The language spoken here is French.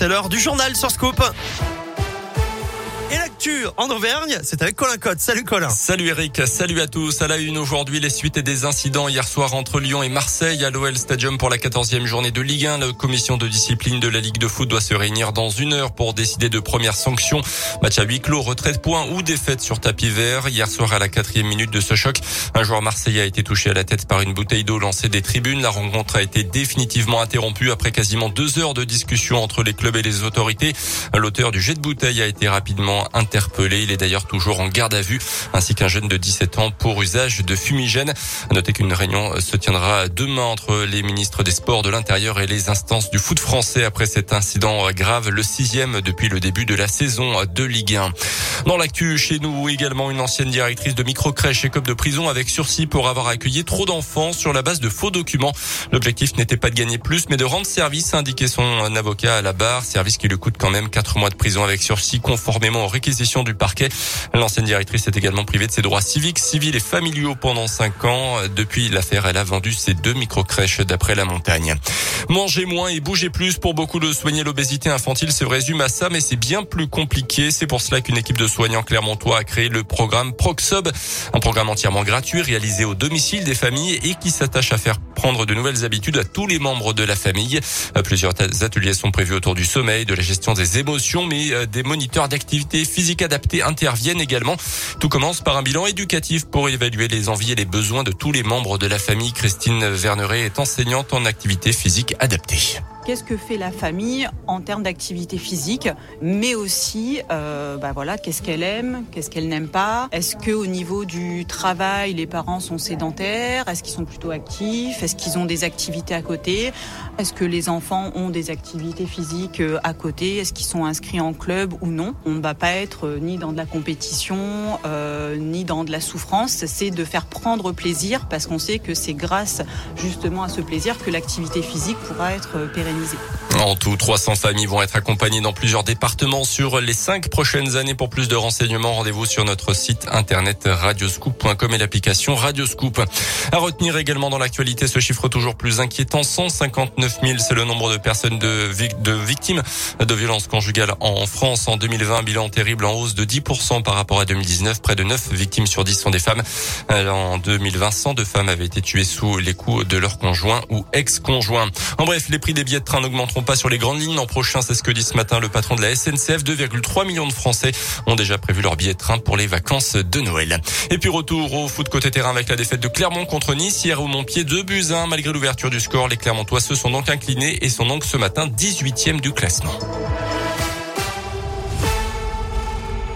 C'est l'heure du journal sur Scoop. L'actu en Auvergne, c'est avec Colin Cotte. Salut Colin. Salut Eric, salut à tous. À la une aujourd'hui, les suites des incidents hier soir entre Lyon et Marseille à l'OL Stadium pour la 14e journée de Ligue 1. La commission de discipline de la Ligue de foot doit se réunir dans une heure pour décider de premières sanctions. Match à huis clos, retrait de points ou défaite sur tapis vert. Hier soir à la quatrième minute de ce choc, un joueur marseillais a été touché à la tête par une bouteille d'eau lancée des tribunes. La rencontre a été définitivement interrompue après quasiment deux heures de discussion entre les clubs et les autorités. L'auteur du jet de bouteille a été rapidement interpellé. Il est d'ailleurs toujours en garde à vue, ainsi qu'un jeune de 17 ans pour usage de fumigène. Notez qu'une réunion se tiendra demain entre les ministres des Sports, de l'Intérieur et les instances du foot français après cet incident grave, le sixième depuis le début de la saison de Ligue 1. Dans l'actu, chez nous également une ancienne directrice de microcrèche et cop de prison avec sursis pour avoir accueilli trop d'enfants sur la base de faux documents. L'objectif n'était pas de gagner plus, mais de rendre service, a indiqué son avocat à la barre, service qui lui coûte quand même quatre mois de prison avec sursis conformément aux réquisitions du parquet. L'ancienne directrice est également privée de ses droits civiques, civils et familiaux pendant cinq ans. Depuis l'affaire, elle a vendu ses deux microcrèches d'après la montagne. Manger moins et bouger plus pour beaucoup de soigner l'obésité infantile se résume à ça, mais c'est bien plus compliqué. C'est pour cela qu'une équipe de soignants clermontois a créé le programme Proxob, un programme entièrement gratuit réalisé au domicile des familles et qui s'attache à faire prendre de nouvelles habitudes à tous les membres de la famille. Plusieurs ateliers sont prévus autour du sommeil, de la gestion des émotions, mais euh, des moniteurs d'activité physique adaptés interviennent également. Tout commence par un bilan éducatif pour évaluer les envies et les besoins de tous les membres de la famille. Christine Verneret est enseignante en activité physique adaptée qu'est-ce que fait la famille en termes d'activité physique, mais aussi, euh, bah voilà, qu'est-ce qu'elle aime, qu'est-ce qu'elle n'aime pas. Est-ce que au niveau du travail, les parents sont sédentaires? Est-ce qu'ils sont plutôt actifs? Est-ce qu'ils ont des activités à côté? Est-ce que les enfants ont des activités physiques euh, à côté? Est-ce qu'ils sont inscrits en club ou non? On ne va pas être euh, ni dans de la compétition, ni dans de la souffrance. C'est de faire prendre plaisir parce qu'on sait que c'est grâce justement à ce plaisir que l'activité physique pourra être pérennisée. En tout, 300 familles vont être accompagnées dans plusieurs départements sur les cinq prochaines années. Pour plus de renseignements, rendez-vous sur notre site internet radioscoop.com et l'application Radioscoop. À retenir également dans l'actualité ce chiffre toujours plus inquiétant. 159 000, c'est le nombre de personnes de, victimes de violences conjugales en France en 2020. Bilan terrible en hausse de 10% par rapport à 2019. Près de 9 victimes sur 10 sont des femmes. En 2020, 102 femmes avaient été tuées sous les coups de leur conjoint ou ex-conjoint. En bref, les prix des billets de train n'augmenteront pas sur les grandes lignes l'an prochain. C'est ce que dit ce matin le patron de la SNCF. 2,3 millions de Français ont déjà prévu leur billet de train pour les vacances de Noël. Et puis retour au foot côté terrain avec la défaite de Clermont contre Nice hier au Montpied. 2 buts 1 malgré l'ouverture du score. Les Clermontois se sont donc inclinés et sont donc ce matin 18e du classement.